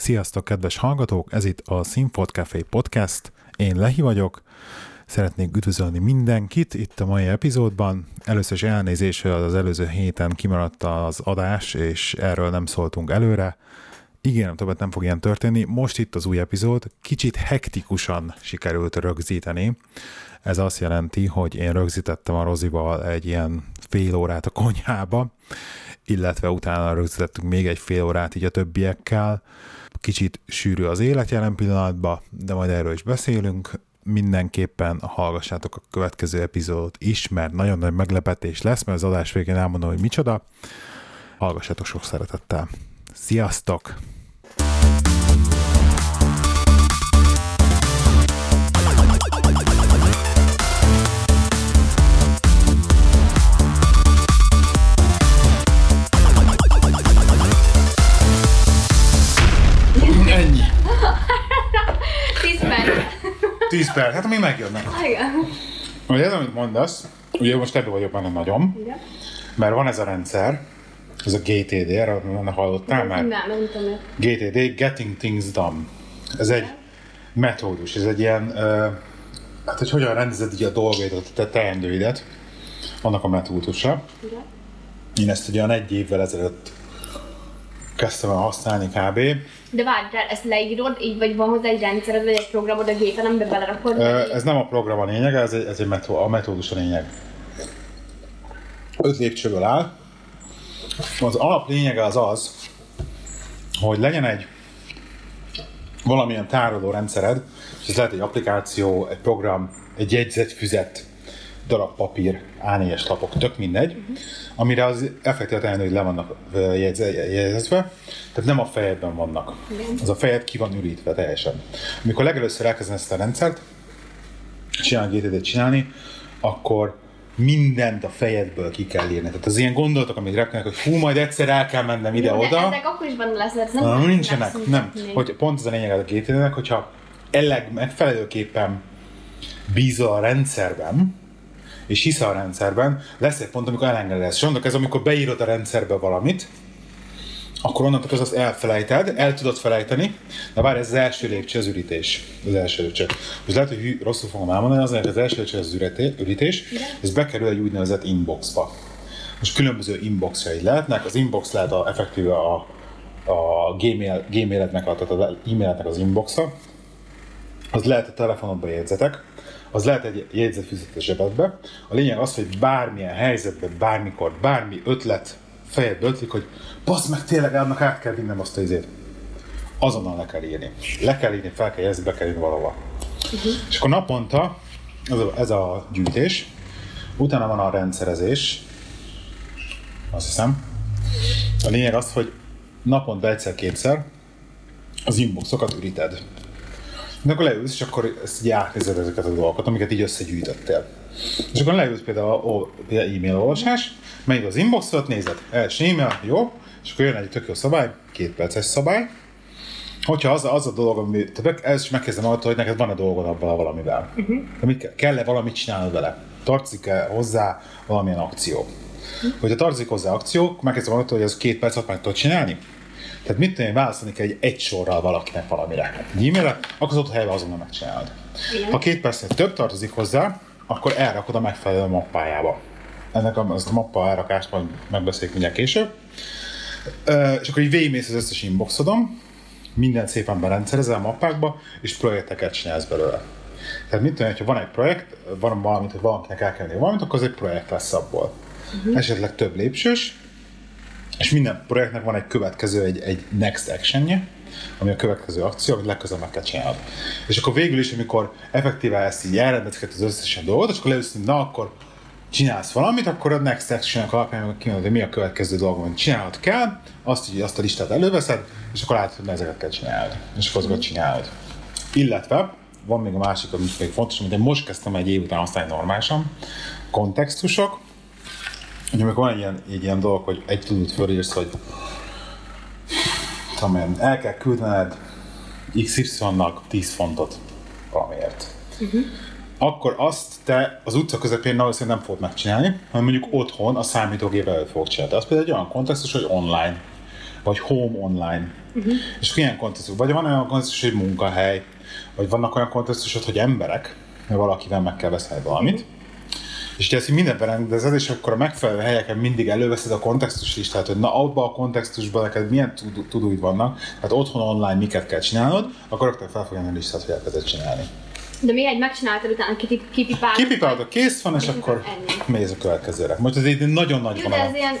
Sziasztok, kedves hallgatók! Ez itt a Színfolt Café Podcast. Én Lehi vagyok. Szeretnék üdvözölni mindenkit itt a mai epizódban. Először is elnézés, hogy az előző héten kimaradt az adás, és erről nem szóltunk előre. Ígérem, többet nem fog ilyen történni. Most itt az új epizód. Kicsit hektikusan sikerült rögzíteni. Ez azt jelenti, hogy én rögzítettem a Rozival egy ilyen fél órát a konyhába, illetve utána rögzítettünk még egy fél órát így a többiekkel. Kicsit sűrű az élet jelen pillanatban, de majd erről is beszélünk. Mindenképpen hallgassátok a következő epizódot is, mert nagyon nagy meglepetés lesz, mert az adás végén elmondom, hogy micsoda. Hallgassátok sok szeretettel. Sziasztok! 10 perc, hát még megjönnek. Igen. Ugye ez, amit mondasz, ugye most ebben vagyok benne nagyon, Igen. mert van ez a rendszer, ez a GTD, erről nem hallottál már? Nem, nem tudom. GTD, Getting Things Done. Ez egy metódus, ez egy ilyen, uh, hát hogy hogyan rendezed így a dolgaidat, a te teendőidet, annak a metódusa. Igen. Én ezt ugye egy évvel ezelőtt kezdtem el használni kb. De várjál, ezt leírod, így vagy van hozzá egy rendszered, vagy egy programod a gépen, amiben belerakod? Ö, Ez nem a program a lényeg, ez egy, ez egy metó, a metódus a lényeg. Öt lépcsőből áll. Az alap lényege az az, hogy legyen egy valamilyen tároló rendszered, és ez lehet egy applikáció, egy program, egy jegyzetfüzet, darab papír, A4-es lapok, tök mindegy, amire az effektíve teendő, hogy le vannak jegyezve, tehát nem a fejedben vannak. Igen. Az a fejed ki van ürítve teljesen. Amikor legelőször elkezdem ezt a rendszert, csinálni, GTD-t csinálni, akkor mindent a fejedből ki kell írni. Tehát az ilyen gondolatok, amik repkednek, hogy hú, majd egyszer el kell mennem De ide-oda. ezek akkor is benne lesznek, ez nem Na, nem nincsenek, nem. szüntetni. Hogy pont ez a lényeg a GTD-nek, hogyha elleg megfelelőképpen bízol a rendszerben, és hiszel a rendszerben, lesz egy pont, amikor elengeded ezt. És onnantól ez, amikor beírod a rendszerbe valamit, akkor onnantól kezdve azt elfelejted, el tudod felejteni, de várj, ez az első lépcső, az ürítés. Az első lépcső. Most lehet, hogy hű- rosszul fogom elmondani, azért az első lépcső az az ürítés, ez bekerül egy úgynevezett inboxba. Most különböző inboxjai lehetnek, az inbox lehet a, effektíve a, a gmail, gmailednek, tehát az e-mailednek az inboxa, az lehet a telefonodban jegyzetek, az lehet egy jegyzetfüzet a zsebedbe. A lényeg az, hogy bármilyen helyzetben, bármikor, bármi ötlet fejedbe ötlik, hogy basz meg tényleg annak át kell vinnem azt a izét. Azonnal le kell írni. Le kell írni, fel kell jegyezni, be kell írni valahova. Uh-huh. És akkor naponta ez a, ez a gyűjtés, utána van a rendszerezés, azt hiszem. A lényeg az, hogy naponta egyszer-kétszer az inboxokat üríted. De akkor leülsz, és akkor ezt így átnézed ezeket a dolgokat, amiket így összegyűjtöttél. És akkor leülsz például a ó- e-mail olvasás, megy az inboxot, nézed, első e-mail, jó, és akkor jön egy tök jó szabály, két perces szabály, Hogyha az, az a dolog, ami, te meg, ez is megkezdem attól, hogy neked van-e dolgod abban valamivel. Uh-huh. De mit kell, kell-e valamit csinálnod vele? Tartozik-e hozzá valamilyen akció? Uh-huh. Hogyha tartozik hozzá akció, megkezdem attól, hogy ez két perc alatt meg tudod csinálni. Tehát mit tudom én, választani kell egy, egy sorral valakinek valamire. Egy e-mailre, akkor az ott helyben azonnal megcsinálod. Igen. Ha két percnél több tartozik hozzá, akkor elrakod a megfelelő mappájába. Ennek a, az a mappa elrakást majd megbeszéljük mindjárt később. Ö, és akkor így végigmész az összes inboxodon, mindent szépen berendszerezel a mappákba, és projekteket csinálsz belőle. Tehát mit tudom, hogyha van egy projekt, van valamit, hogy valakinek el kell valamit, akkor az egy projekt lesz abból. Uh-huh. Esetleg több lépcsős, és minden projektnek van egy következő, egy, egy next actionje, ami a következő akció, amit legközelebb meg kell csinálnod. És akkor végül is, amikor effektíve ezt így elrendezkedett az összes dolgot, és akkor leülsz, na akkor csinálsz valamit, akkor a next action alapján kimondod, hogy mi a következő dolog, amit csinálnod kell, azt, így, azt a listát előveszed, és akkor látod, hogy ezeket kell csinálnod. És akkor azokat csinálod. Illetve van még a másik, ami még fontos, amit én most kezdtem egy év után használni normálisan, kontextusok, hogy amikor van egy ilyen, egy ilyen dolog, hogy egy tudót fölírsz, hogy tudom én, el kell küldened XY-nak 10 fontot valamiért. Uh-huh. Akkor azt te az utca közepén valószínűleg nem fogod megcsinálni, hanem mondjuk otthon a számítógép előtt fogod csinálni. Az például egy olyan kontextus, hogy online vagy home online. Uh-huh. És ilyen kontextus, vagy van olyan kontextus, hogy munkahely, vagy vannak olyan kontextusok, hogy emberek, mert valakivel meg kell beszélni valamit, uh-huh. És ugye ezt mindenben rendezed, és akkor a megfelelő helyeken mindig előveszed a kontextus listát, hogy na abban a kontextusban neked milyen tudóid vannak, tehát otthon online miket kell csinálnod, akkor rögtön fel fogja a listát, hogy elkezded csinálni. De még egy megcsináltad, utána kipipálod. Kipipálod, kész van, és, és akkor mész a következőre. Most ez egy nagyon nagy vonal. ez ilyen,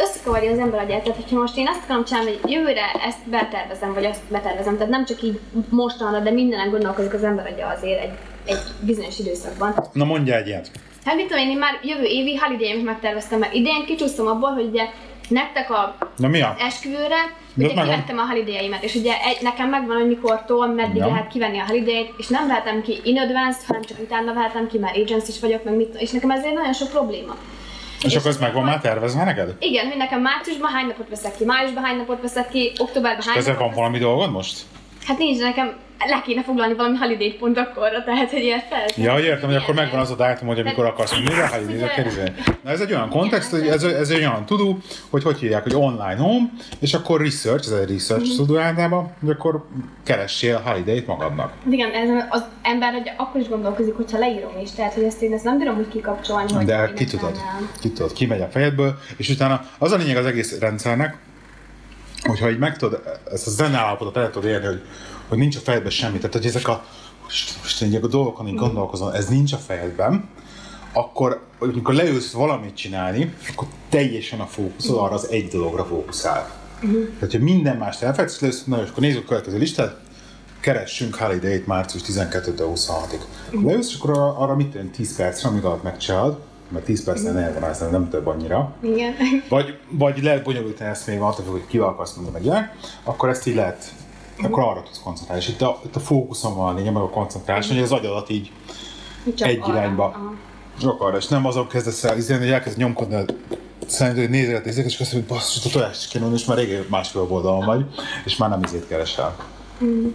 összekavarja az ember agyát, tehát hogyha most én azt akarom csinálni, hogy jövőre ezt betervezem, vagy azt betervezem, tehát nem csak így mostanra, de mindenen gondolkozik az ember agya azért egy, egy bizonyos időszakban. Na mondja egy ilyet. Hát mit tudom én, én már jövő évi holiday megterveztem, mert idén kicsúsztam abból, hogy ugye nektek a Na, mi a? esküvőre, ugye kivettem a holiday és ugye egy, nekem megvan, hogy mikortól, meddig ja. lehet kivenni a holiday és nem vehetem ki in advance hanem csak utána vehetem ki, mert agents is vagyok, meg mit, és nekem ezért nagyon sok probléma. És, és akkor ez megvan már tervezve neked? Igen, hogy nekem márciusban hány napot veszek ki, májusban hány napot veszek ki, októberben hány napot van valami dolgod most? Hát nincs, nekem le kéne foglalni valami holiday pont akkorra, tehát hogy fel. Ja, értem, hogy akkor megvan az a dátum, hogy amikor akarsz menni, a holiday a kerizé. Na ez egy olyan kontext, hogy ez, ez egy olyan tudó, hogy hogy hívják, hogy online home, és akkor research, ez egy research mm-hmm. tudó általában, hogy akkor keressél holiday-t magadnak. Igen, ez az ember hogy akkor is gondolkozik, hogyha leírom is, tehát hogy ezt én ezt nem bírom úgy kikapcsolni, hogy De ki tudod, ki tudod, kimegy a fejedből, és utána az a lényeg az egész rendszernek, hogyha így meg tudod, ezt a zen állapotot el tudod érni, hogy hogy nincs a fejedben semmi. Tehát, hogy ezek a, most, most én a dolgokon így gondolkozom, ez nincs a fejedben, akkor, amikor leülsz valamit csinálni, akkor teljesen a fókuszod arra az egy dologra fókuszál. Uh-huh. Tehát, hogy minden más elfelejtesz, leülsz, na, és akkor nézzük a következő listát, keressünk Holiday-t március 12-től 26-ig. Uh-huh. Leülsz, és akkor arra, arra mit tenni 10 percre, amíg alatt megcsinálod, mert 10 percnél uh-huh. Mhm. nehezen nem több annyira. Igen. Vagy, vagy lehet bonyolítani ezt még attól, hogy kivel akarsz mondani meg ilyenek, akkor ezt így lehet akkor arra tudsz koncentrálni. És itt a, itt a fókuszon van a lényeg, meg a koncentrálás, hogy az agyadat így Csak egy arra. irányba. Csak arra, és nem azon kezdesz el, izélni, hogy elkezd nyomkodni Szerintem, hogy nézőlet nézzék, és azt mondja, hogy basszus, a tojást kéne és már régen másfél oldalon vagy, és már nem izét keresel. Mm.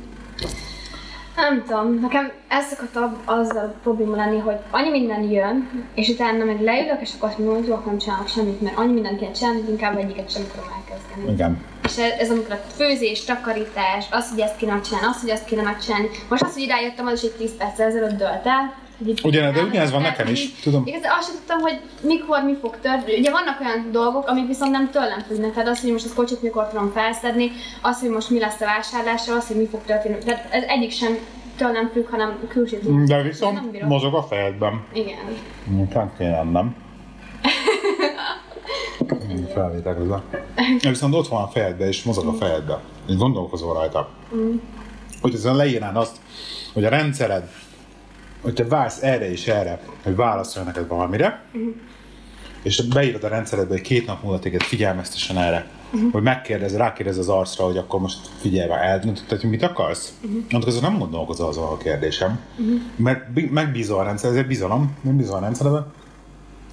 Nem tudom, nekem ez szokott az a probléma lenni, hogy annyi minden jön, és utána meg leülök, és akkor azt mondom, hogy nem csinálok semmit, mert annyi mindent kell csinálni, hogy inkább egyiket sem tudom elkezdeni. Igen. És ez amikor a főzés, takarítás, az, hogy ezt kéne megcsinálni, az, hogy ezt kéne megcsinálni. Most az, hogy idájöttem, az is egy 10 perc ezelőtt dölt el, Ugyan, de ugyanez van nekem is, tudom. Igaz, azt sem tudtam, hogy mikor mi fog történni. Ugye vannak olyan dolgok, amik viszont nem tőlem függnek. Tehát az, hogy most a kocsit mikor tudom felszedni, az, hogy most mi lesz a vásárlással, az, hogy mi fog történni. Tehát ez egyik sem tőlem függ, hanem külső De viszont mozog a fejedben. Igen. Inkább kéne nem. Felvétek hozzá. Viszont ott van a fejedben, és mozog a fejedben. Így gondolkozol rajta. Mm. Hogy ezen leírnád azt, hogy a rendszered, hogy te vársz erre és erre, hogy válaszolja neked valamire, mm. és beírod a rendszeredbe, hogy két nap múlva téged figyelmeztesen erre uh-huh. hogy megkérdez, rákérdez az arcra, hogy akkor most figyelj már, eldöntötted, hogy mit akarsz? Uh-huh. Mondok, azon nem gondolkozol azon a kérdésem, uh-huh. mert megbízol a rendszer, ezért bizalom, nem bízol a rendszerben,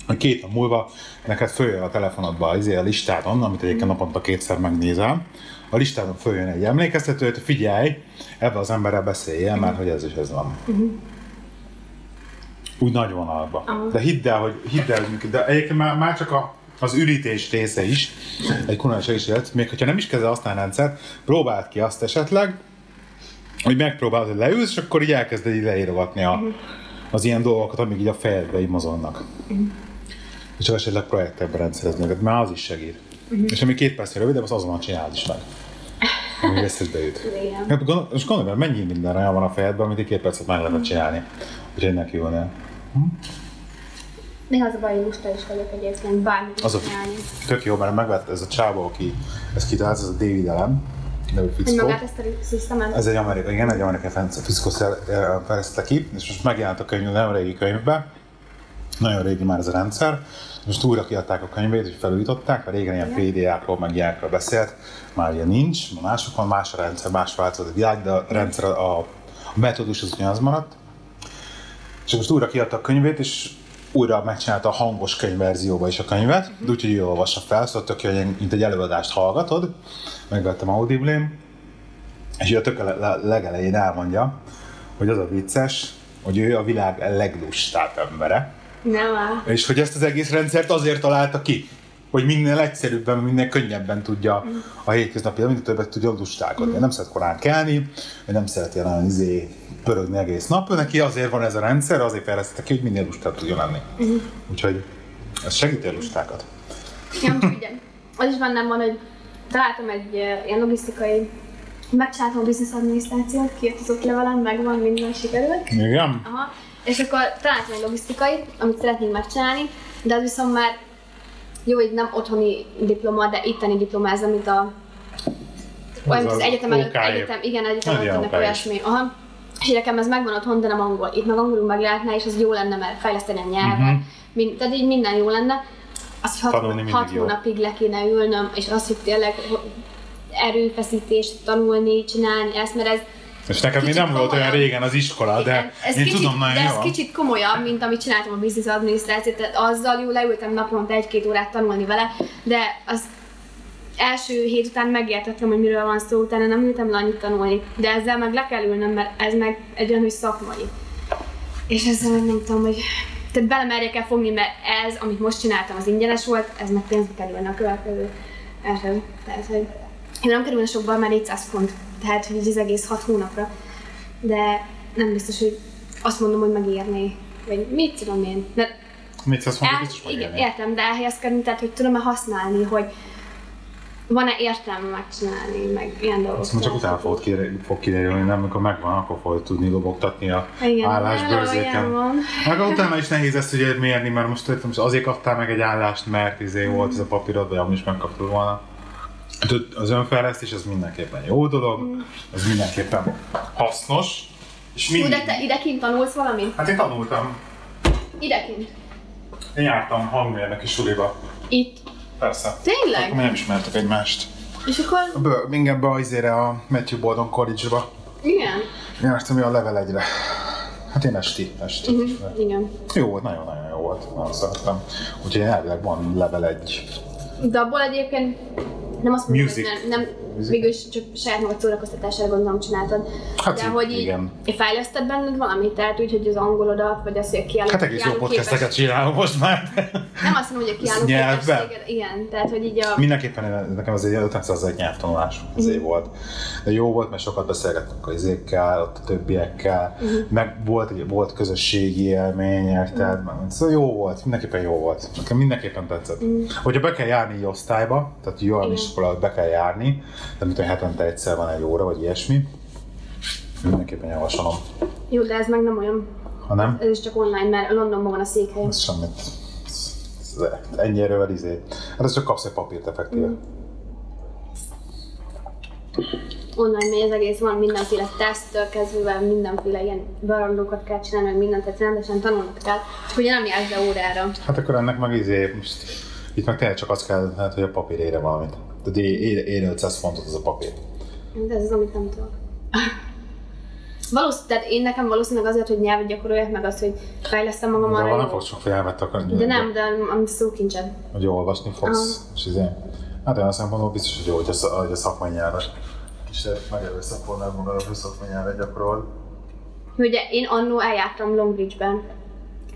hogy két nap múlva neked följön a telefonodba izé a listádon, amit egyébként naponta kétszer megnézel, a listádon följön egy emlékeztető, hogy figyelj, ebbe az emberrel beszéljél, uh-huh. mert hogy ez is ez van. Uh-huh. Úgy nagy vonalba. Uh-huh. De hidd el, hogy hidd el, hogy de egyébként már, már csak a az ürítés része is egy különös egészséget, még hogyha nem is kezdve használni rendszert, próbáld ki azt esetleg, hogy megpróbálod, hogy leülsz, és akkor így elkezded így leírogatni a, az ilyen dolgokat, amíg így a fejedbe így mozognak. Uh-huh. És esetleg projektekben rendszerezni őket, mert az is segít. Uh-huh. És ami két percre rövidebb, az azonnal csináld is meg. Amíg eszedbe jut. Hát, gondol, most gondolj, mennyi minden olyan van a fejedben, amit két percet meg lehetne csinálni, hogy neki van Hm? Néha az a baj, hogy lusta is vagyok egyébként, bármit az a, Tök jó, mert megvett ez a csávó, aki ezt kitalált, ez a David Allen, nevű fickó. magát ezt a szisztemet? Ez egy amerikai, igen, egy amerikai fickó fejezte ki, és most megjelent a könyv, nagyon régi könyvbe, nagyon régi már ez a rendszer, most újra kiadták a könyvét, hogy felújították, mert régen ilyen PDA-król, meg ilyenekről beszélt, már ilyen nincs, mások van, más a rendszer, más változott a világ, de a rendszer, a, a metódus az ugyanaz maradt. És most újra kiadtak a könyvét, és újra megcsinálta a hangos könyvverzióba is a könyvet, uh-huh. úgyhogy ő olvassa fel, szóval tök jó, mint egy előadást hallgatod, megvettem audible és ő a tök a legelején elmondja, hogy az a vicces, hogy ő a világ leglustább embere. Nem áll. És hogy ezt az egész rendszert azért találta ki, hogy minél egyszerűbben, minél könnyebben tudja a hétköznapi, minél többet tudja lustálkodni. Nem szeret korán kelni, nem szeret jelen izé pörögni egész nap, ő neki azért van ez a rendszer, azért fejlesztette ki, hogy minél lustább tudjon lenni. Úgyhogy ez segíti a lustákat. Most ugye, az is bennem van, hogy találtam egy uh, ilyen logisztikai, megcsináltam a business adminisztrációt, kijött az ott levelem, megvan, minden sikerült. Igen? Aha. És akkor találtam egy logisztikai, amit szeretnénk megcsinálni, de az viszont már jó, hogy nem otthoni diploma, de itteni diploma ez, amit a olyan, az az egyetem előtt, egyetem, igen, egyetem előtt ennek olyasmi. Aha. És nekem ez megvan otthon, de nem angol. Itt meg angolul meg lehetne, és az jó lenne, mert fejleszteni a nyelvet. Mhm. Mind, tehát így minden jó lenne. Az, hogy hat, hat jó. hónapig le kéne ülnöm, és az, hogy tényleg erőfeszítést tanulni, csinálni ezt, mert ez És neked még nem volt olyan régen az iskola, de igen, ez én kicsit, tudom nagyon de ez jól. kicsit komolyabb, mint amit csináltam a business adminisztrációt, tehát azzal jó leültem naponta egy-két órát tanulni vele, de az első hét után megértettem, hogy miről van szó, utána nem ültem le annyit tanulni, de ezzel meg le kell ülnöm, mert ez meg egy olyan, hogy szakmai. És ezzel meg nem tudom, hogy tehát belemerjek kell fogni, mert ez, amit most csináltam, az ingyenes volt, ez meg pénzbe kerülne a következő. Érted? Tehát, hogy én nem kerülne sokba, mert 400 font, tehát hogy az egész 6 hónapra. De nem biztos, hogy azt mondom, hogy megérné. Vagy mit tudom én. De Mit azt mondod, el, biztos igen, értem, de elhelyezkedni, tehát hogy tudom-e használni, hogy van-e értelme megcsinálni, meg ilyen dolgok. Azt mondja, csak utána fogod kire- fog kiderülni, nem, amikor megvan, akkor fogod tudni lobogtatni a Igen, állásbőrzéken. Meg utána is nehéz ezt ugye mérni, mert most értem, azért kaptál meg egy állást, mert izé volt ez a papírod, vagy amúgy is megkaptad volna. Tudod, Az önfejlesztés az mindenképpen jó dolog, az mindenképpen hasznos, és Hú, de mindig... te idekint tanulsz valamit? Hát én tanultam, Idekint? én jártam hangmérnöki suliba. Itt? Persze. Tényleg? Akkor mi nem ismertek egymást. És akkor, A Birminghambe, azért a Matthew Baldwin College-ba igen, jártam a level 1-re. Hát én esti, esti. uh-huh. igen. Jó volt, nagyon-nagyon jó volt, nagyon szerettem. Úgyhogy én elvileg van level 1. De abból egyébként nem azt mondom, Music. hogy nem, nem Music. Végülis csak saját magad szórakoztatására gondolom csináltad. Hát de hogy így igen. fejleszted benned valamit, tehát úgy, hogy az angolodat, vagy az, hogy a kiálló, Hát egész jó podcasteket csinálok most már. Nem azt mondom, hogy a kiálló képességed, igen, tehát hogy így a... Mindenképpen nekem az egy 50% nyelvtanulás azért volt. De jó volt, mert sokat beszélgettünk a izékkel, ott a többiekkel, meg volt, egy, volt közösségi élmény, érted? Meg- Szóval jó volt, mindenképpen jó volt. Nekem mindenképpen tetszett. Hogyha be kell járni egy osztályba, tehát jó iskola be kell járni, de mint hogy hetente egyszer van egy óra, vagy ilyesmi, mindenképpen javasolom. Jó, de ez meg nem olyan, Ha nem, ez is csak online, mert Londonban van a székhely. ez semmit. Ennyi erővel izé. Hát ez csak kapsz egy papírt effektíve. Online megy az egész, van mindenféle teszttől kezdve, mindenféle ilyen barandokat kell csinálni, meg mindent, tehát rendesen tanulnod kell, csak ugye nem jársz be órára. Hát akkor ennek meg izé, most itt meg tényleg csak az kell, hát, hogy a papír ére valamit. Tehát ér, ér, ér 500 fontot az a papír. De ez az, amit nem tudok. Valószínűleg, tehát én nekem valószínűleg azért, hogy nyelvet gyakoroljak, meg az, hogy fejlesztem magam De arra nem jó. fogsz sok nyelvet akarni. De nem, de amit szókincsed. Hogy olvasni fogsz, és izé. Hát olyan szempontból biztos, hogy jó, hogy a, hogy a szakmai nyelvet. És megerőszakolnád magad, hogy szakmai nyelvet gyakorol. Ugye én annó eljártam Longbridge-ben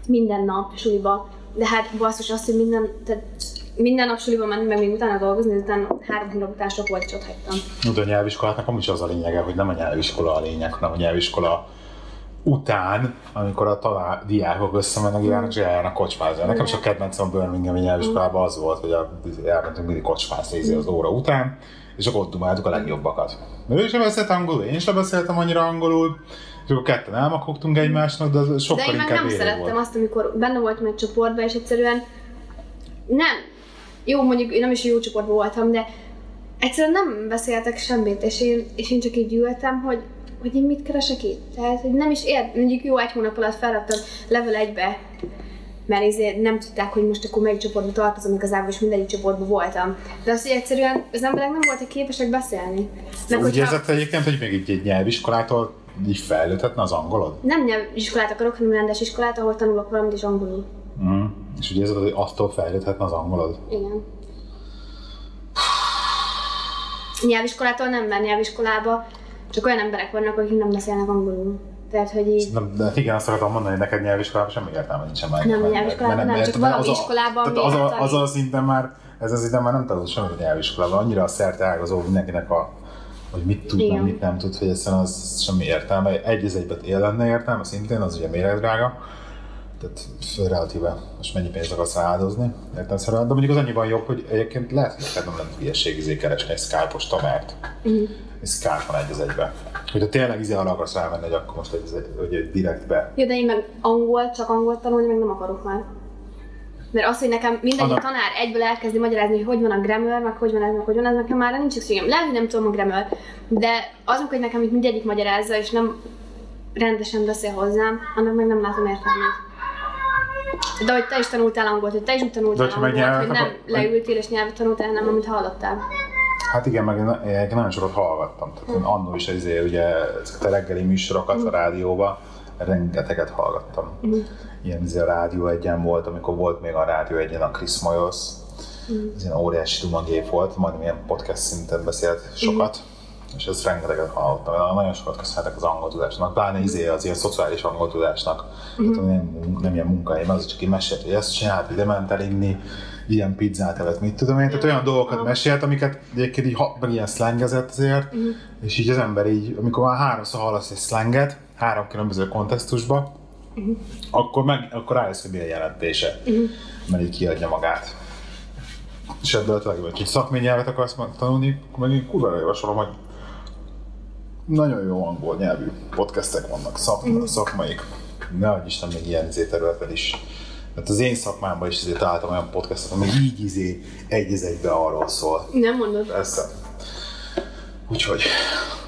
minden nap suliba, de hát basszus az, hogy minden, tehát minden nap suliba menni, meg még utána dolgozni, de utána három hónap után sok volt, és ott hagytam. De a nyelviskoláknak amúgy az a lényege, hogy nem a nyelviskola a lényeg, hanem a nyelviskola után, amikor a talál, diákok összemennek, járnak, és eljárnak kocsmázni. Nekem is a kedvencem a Birminghami nyelviskolában az volt, hogy a, elmentünk mindig kocsmázni izé az óra után, és akkor ott dumáltuk a legjobbakat. Ő sem beszélt angolul, én sem beszéltem annyira angolul, és akkor ketten elmakogtunk egymásnak, de az De sokkal én meg inkább nem élő szerettem volt. azt, amikor benne voltam egy csoportban, és egyszerűen nem. Jó, mondjuk én nem is jó csoportban voltam, de egyszerűen nem beszéltek semmit, és én, és én csak így ültem, hogy, hogy én mit keresek itt. Tehát, hogy nem is ért, mondjuk jó egy hónap alatt felraktam level 1-be, mert ezért nem tudták, hogy most akkor melyik csoportba tartozom igazából, és mindegyik csoportban voltam. De az, hogy egyszerűen az emberek nem voltak képesek beszélni. Meg Úgy érzed egyébként, hogy még így egy nyelviskolától így fejlődhetne az angolod? nem nyelviskolát akarok, hanem rendes iskolát, ahol tanulok valamit is angolul. És úgy érzed, hogy attól fejlődhetne az angolod? Igen. Nyelviskolától nem, mert nyelviskolába csak olyan emberek vannak, akik nem beszélnek angolul. Tehát, hogy így... Nem, de hát igen, azt akartam mondani, hogy neked nyelviskolában semmi értelme nincsen már. Nem, nyelviskolában nem, mert- csak valami az iskolában tehát az, a, az a szinten már ez az ide már nem tanult semmit a nyelviskolában, annyira a szerte ágazó mindenkinek a hogy mit tud, Igen. mit nem tud, hogy egyszerűen az semmi értelme. Egy az egyben él lenne értelme, szintén, az ugye méretdrága. Tehát relatíve most mennyi pénzt akarsz áldozni, értelmszerűen. De mondjuk az annyiban jobb, hogy egyébként lehet, hogy nem lenne hülyeség izé keresni egy Skype-os tamert. Mhm. Egy Skype van egy az egybe. Hogyha tényleg izé arra akarsz rámenni, hogy akkor most egy, hogy egy direktbe Jó, de én meg angol, csak angol tanulni, meg nem akarok már. Mert az, hogy nekem mindegyik Annak- tanár egyből elkezdi magyarázni, hogy hogy van a grammar, meg hogy van ez, meg hogy van ez, nekem már nincs szükségem. Lehet, hogy nem tudom a grammar, de azok, hogy nekem itt mindegyik magyarázza, és nem rendesen beszél hozzám, annak meg nem látom értelmét. De hogy te is tanultál angolt, hogy te is úgy De tanultál meg angolt, hogy nem akar- leültél és nyelvet tanultál, hanem amit hallottál. Hát igen, meg én- nagyon sokat hallgattam. Tehát én annó is izé, ugye ezeket a reggeli műsorokat a rádióba, rengeteget hallgattam. Ilyen izé a Rádió egyen volt, amikor volt még a Rádió egyen a Chris Moyos. Ez ilyen óriási dumagép volt, majdnem ilyen podcast szinten beszélt sokat. És ezt rengeteget hallottam. Nagyon sokat köszönhetek az angol tudásnak, pláne izé az ilyen szociális angol tudásnak. Tehát nem, nem ilyen munkahely, az csak így mesélt, hogy ezt csinált, ide ment el inni, ilyen pizzát evett, mit tudom én. Tehát olyan dolgokat mesélt, amiket egyébként így meg ilyen szlengezett azért, és így az ember így, amikor már háromszor hallasz egy szlenget, három különböző kontextusba, akkor, meg, akkor rájössz, hogy mi a jelentése, mert így kiadja magát. És ebből tényleg, hogy egy szakmai nyelvet akarsz tanulni, akkor meg én kurva javasolom, hogy nagyon jó angol nyelvű podcastek vannak, szak, szakmaik. Nehogy Isten még ilyen izé területen is. Mert az én szakmámban is izé találtam olyan podcastot, ami így izé egy az egybe arról szól. Nem mondod? Persze. Úgyhogy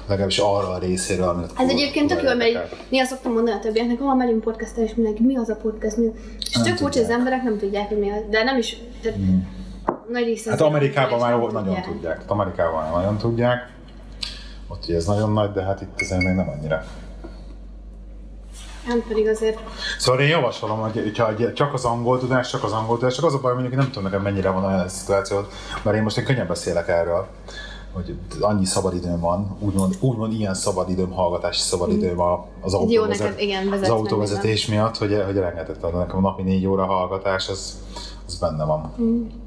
legalábbis arra a részéről, amit Ez egyébként tök jó, mert néha szoktam mondani a többieknek, ha megyünk podcastra, és mindenki, mi az a podcast, mi? És Nem tök furcsa, az tudják. emberek nem tudják, hogy mi az. De nem is, tehát nagy része Hát azért Amerikában már nagyon tudják. Hát Amerikában már nagyon tudják. Ott ugye ez nagyon nagy, de hát itt azért még nem annyira. Nem pedig azért, Szóval én javasolom, hogy hogyha csak az angol tudás, csak az angol tudás, csak az a baj, mondjuk nem tudom nekem mennyire van olyan szituáció, mert én most én könnyen beszélek erről, hogy annyi szabadidőm van, úgymond, úgymond ilyen szabadidőm, hallgatási szabadidőm a- az Mm. Jó, autóvezet, neked igen, az autóvezetés miatt, hogy, hogy rengeteg, nekem a napi négy óra hallgatás, az, az benne van. És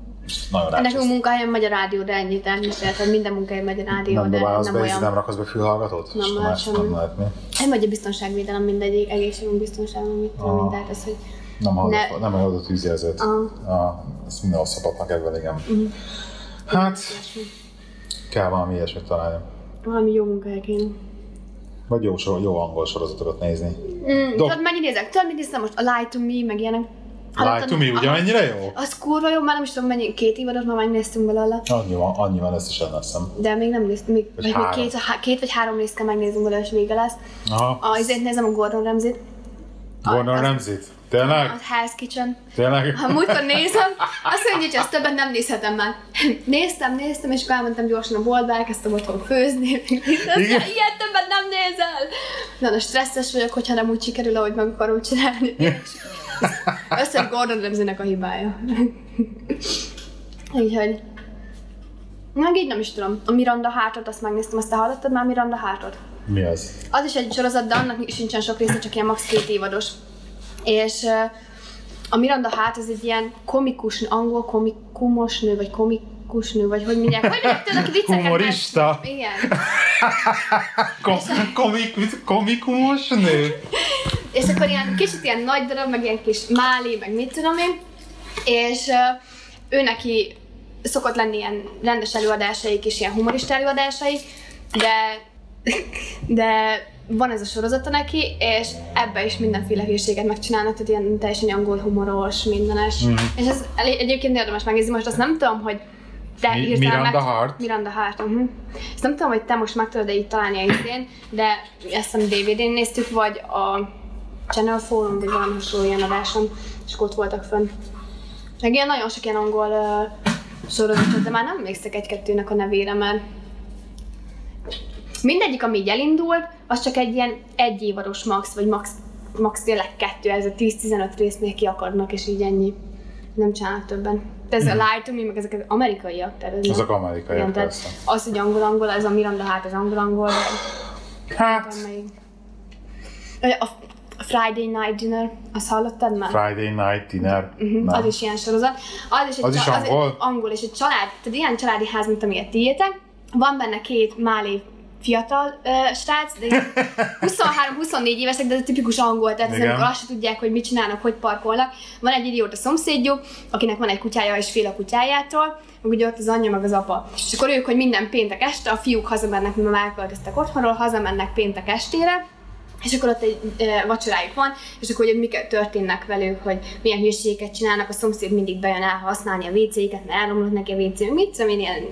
Nagyon nekünk rácsesz. munkahelyen megy a rádió, de ennyit elmesélhet, hogy minden munkahelyen megy a rádió, Nem de nem be, olyan. nem rakasz be fülhallgatót? Nem És lehet semmi. nem lehet mi? Nem megy a biztonságvédelem mindegyik, egészségünk biztonságunk, mit tudom, Ah. tehát ez, hogy Nem hallott, Ne- nem hallott tűzjelzőt. Aha. Ah, ezt mindenhol szabadnak ebben, igen. Hát, kell valami ilyesmit találni. valami jó munkahely kéne. Vagy jó, jó angol sorozatokat nézni. Mm, Dob. tudod, mennyit nézek? Tudod, mit néztem most? A Lie to Me, meg ilyenek. Lie to me, mennyire jó? Az kurva jó, már nem is tudom mennyi, két évadot már megnéztünk belőle. Annyi van, annyi van összesen, azt hiszem. De még nem néztem, még, Vagy még két, két vagy három részt kell megnéznünk belőle, és vége lesz. Aha, A, azért nézem a Gordon Ramsay-t. Gordon Ramsay-t. Tényleg? A Hell's Kitchen. Tényleg? Ha múltkor nézem, azt mondja, hogy azt többet nem nézhetem már. Néztem, néztem, és elmentem gyorsan a boltba, elkezdtem otthon főzni. Azt Igen? Ilyet többet nem nézel! Na, na, stresszes vagyok, hogyha nem úgy sikerül, ahogy meg akarom csinálni. Összes Gordon Ramsay-nek a hibája. Úgyhogy... Meg így nem is tudom. A Miranda Hartot, azt megnéztem, azt te hallottad már Miranda Hartot? Mi az? Az is egy sorozat, de annak sincsen sok része, csak ilyen max. két évados. És a Miranda Hát az egy ilyen komikus, angol komikumos nő, vagy komikus nő, vagy hogy mondják, hogy mondják, aki vicceket Humorista? Igen. Kom- komik, komikumos nő? És akkor ilyen kicsit ilyen nagy darab, meg ilyen kis máli, meg mit tudom én. És uh, ő neki szokott lenni ilyen rendes előadásaik és ilyen humorista előadásaik, de, de van ez a sorozata neki, és ebbe is mindenféle hírséget megcsinálnak, tehát ilyen teljesen angol humoros, mindenes. Mm. És ez egyébként érdemes megnézni, most azt nem tudom, hogy te Mi- Miranda meg... Hart? Miranda Hart, uh-huh. Ezt nem tudom, hogy te most meg tudod-e így találni a izén, de ezt hiszem DVD-n néztük, vagy a Channel 4 vagy valami hasonló ilyen adáson, és ott voltak fönn. Meg ilyen nagyon sok ilyen angol uh, sorozatot, de már nem emlékszek egy-kettőnek a nevére, mert mindegyik, ami így elindult, az csak egy ilyen egy évados max, vagy max, max tényleg kettő, ez a 10-15 résznél ki akarnak, és így ennyi. Nem csinálnak többen. De ez a Lie to Me, meg ezek az amerikaiak. Tehát ez Azok amerikaiak, Igen, tehát persze. Az, hogy angol-angol, ez a Miranda hát az angol-angol, Hát. A, a Friday Night Dinner, azt hallottad már? Friday Night Dinner. Uh-huh, az is ilyen sorozat. Az is, egy Az is csa- angol? Az angol, és egy család, tehát ilyen családi ház, mint amilyet tiétek. Van benne két málé fiatal uh, srác, de ilyen 23-24 évesek, de ez a tipikus angol, tehát Igen. amikor azt se tudják, hogy mit csinálnak, hogy parkolnak. Van egy idióta szomszédjuk, akinek van egy kutyája és fél a kutyájától, ugye ott az anyja, meg az apa. És akkor ők, hogy minden péntek este, a fiúk hazamennek, mivel már elköltöztek otthonról, hazamennek péntek estére, és akkor ott egy e, vacsorájuk van, és akkor hogy mik történnek velük, hogy milyen hülyeségeket csinálnak, a szomszéd mindig bejön el használni a WC-ket, mert elromlott neki a WC, mit tudom én, ilyen